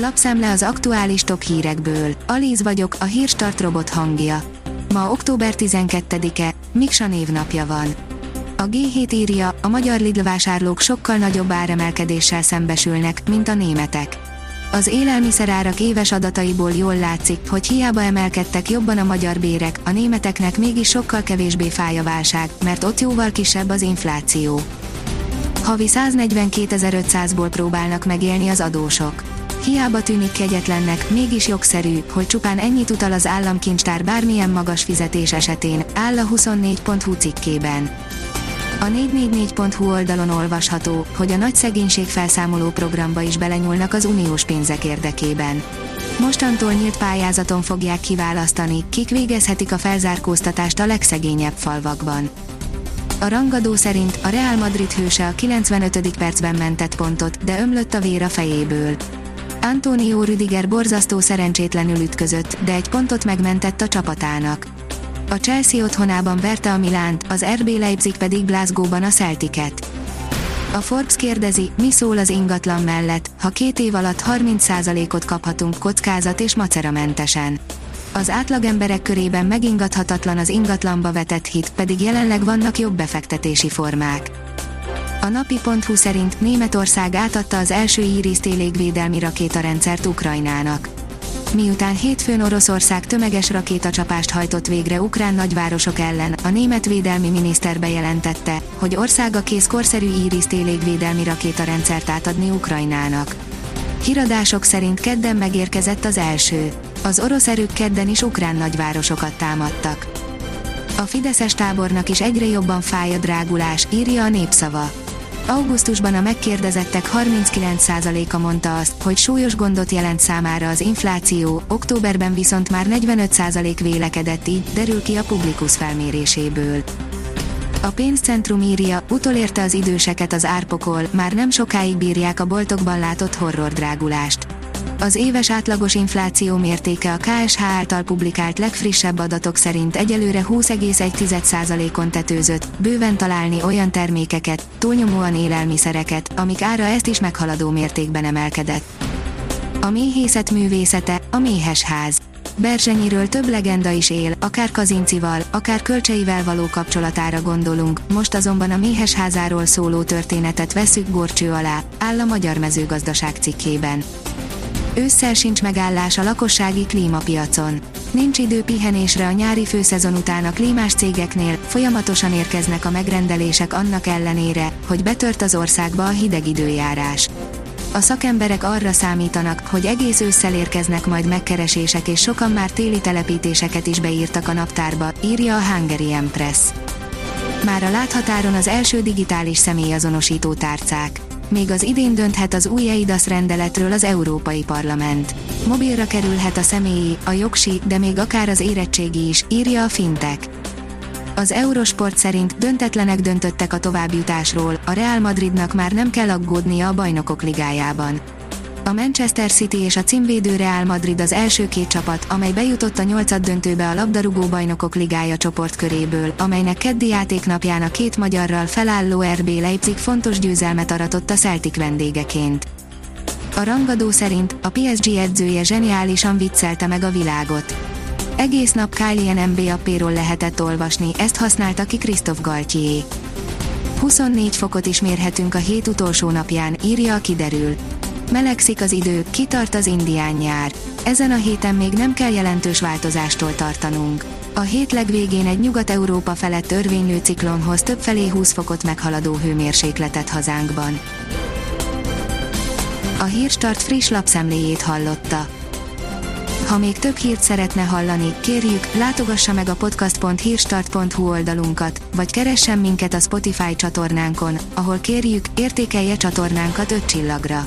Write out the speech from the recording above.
Lapszemle az aktuális top hírekből. Alíz vagyok, a hírstart robot hangja. Ma október 12-e, Miksa névnapja van. A G7 írja, a magyar Lidl vásárlók sokkal nagyobb áremelkedéssel szembesülnek, mint a németek. Az élelmiszerárak éves adataiból jól látszik, hogy hiába emelkedtek jobban a magyar bérek, a németeknek mégis sokkal kevésbé fáj a válság, mert ott jóval kisebb az infláció. Havi 142.500-ból próbálnak megélni az adósok. Hiába tűnik kegyetlennek, mégis jogszerű, hogy csupán ennyit utal az államkincstár bármilyen magas fizetés esetén, áll a 24.hu cikkében. A 444.hu oldalon olvasható, hogy a nagy szegénység felszámoló programba is belenyúlnak az uniós pénzek érdekében. Mostantól nyílt pályázaton fogják kiválasztani, kik végezhetik a felzárkóztatást a legszegényebb falvakban. A rangadó szerint a Real Madrid hőse a 95. percben mentett pontot, de ömlött a vér a fejéből. Antonio Rüdiger borzasztó szerencsétlenül ütközött, de egy pontot megmentett a csapatának. A Chelsea otthonában verte a Milánt, az RB Leipzig pedig Glasgow-ban a Celticet. A Forbes kérdezi, mi szól az ingatlan mellett, ha két év alatt 30%-ot kaphatunk kockázat és maceramentesen. Az átlagemberek körében megingathatatlan az ingatlanba vetett hit, pedig jelenleg vannak jobb befektetési formák. A napi.hu szerint Németország átadta az első Iris légvédelmi rakétarendszert Ukrajnának miután hétfőn Oroszország tömeges rakétacsapást hajtott végre ukrán nagyvárosok ellen, a német védelmi miniszter bejelentette, hogy országa kész korszerű Iris légvédelmi rakétarendszert átadni Ukrajnának. Híradások szerint kedden megérkezett az első. Az orosz erők kedden is ukrán nagyvárosokat támadtak. A Fideszes tábornak is egyre jobban fáj a drágulás, írja a népszava. Augusztusban a megkérdezettek 39%-a mondta azt, hogy súlyos gondot jelent számára az infláció, októberben viszont már 45% vélekedett így, derül ki a Publikus felméréséből. A pénzcentrum írja, utolérte az időseket az árpokol, már nem sokáig bírják a boltokban látott horror drágulást. Az éves átlagos infláció mértéke a KSH által publikált legfrissebb adatok szerint egyelőre 20,1%-on tetőzött, bőven találni olyan termékeket, túlnyomóan élelmiszereket, amik ára ezt is meghaladó mértékben emelkedett. A méhészet művészete, a méhes ház. Berzsenyiről több legenda is él, akár Kazincival, akár kölcseivel való kapcsolatára gondolunk, most azonban a méhes házáról szóló történetet veszük gorcső alá, áll a Magyar Mezőgazdaság cikkében. Ősszel sincs megállás a lakossági klímapiacon. Nincs idő pihenésre a nyári főszezon után a klímás cégeknél, folyamatosan érkeznek a megrendelések annak ellenére, hogy betört az országba a hideg időjárás. A szakemberek arra számítanak, hogy egész ősszel érkeznek majd megkeresések és sokan már téli telepítéseket is beírtak a naptárba, írja a Hungary Empress. Már a láthatáron az első digitális személyazonosító tárcák. Még az idén dönthet az új EIDAS rendeletről az Európai Parlament. Mobilra kerülhet a személyi, a jogsi, de még akár az érettségi is, írja a Fintech. Az Eurosport szerint döntetlenek döntöttek a továbbjutásról, a Real Madridnak már nem kell aggódnia a bajnokok ligájában. A Manchester City és a címvédő Real Madrid az első két csapat, amely bejutott a nyolcad döntőbe a labdarúgó bajnokok ligája csoportköréből, amelynek keddi játéknapján a két magyarral felálló RB Leipzig fontos győzelmet aratott a Celtic vendégeként. A rangadó szerint a PSG edzője zseniálisan viccelte meg a világot. Egész nap Kylian Mbappéról lehetett olvasni, ezt használta ki Christophe Galtier. 24 fokot is mérhetünk a hét utolsó napján, írja a kiderül. Melegszik az idő, kitart az indián nyár. Ezen a héten még nem kell jelentős változástól tartanunk. A hét legvégén egy Nyugat-Európa felett törvénylő ciklonhoz többfelé 20 fokot meghaladó hőmérsékletet hazánkban. A Hírstart friss lapszemléjét hallotta. Ha még több hírt szeretne hallani, kérjük, látogassa meg a podcast.hírstart.hu oldalunkat, vagy keressen minket a Spotify csatornánkon, ahol kérjük, értékelje csatornánkat 5 csillagra.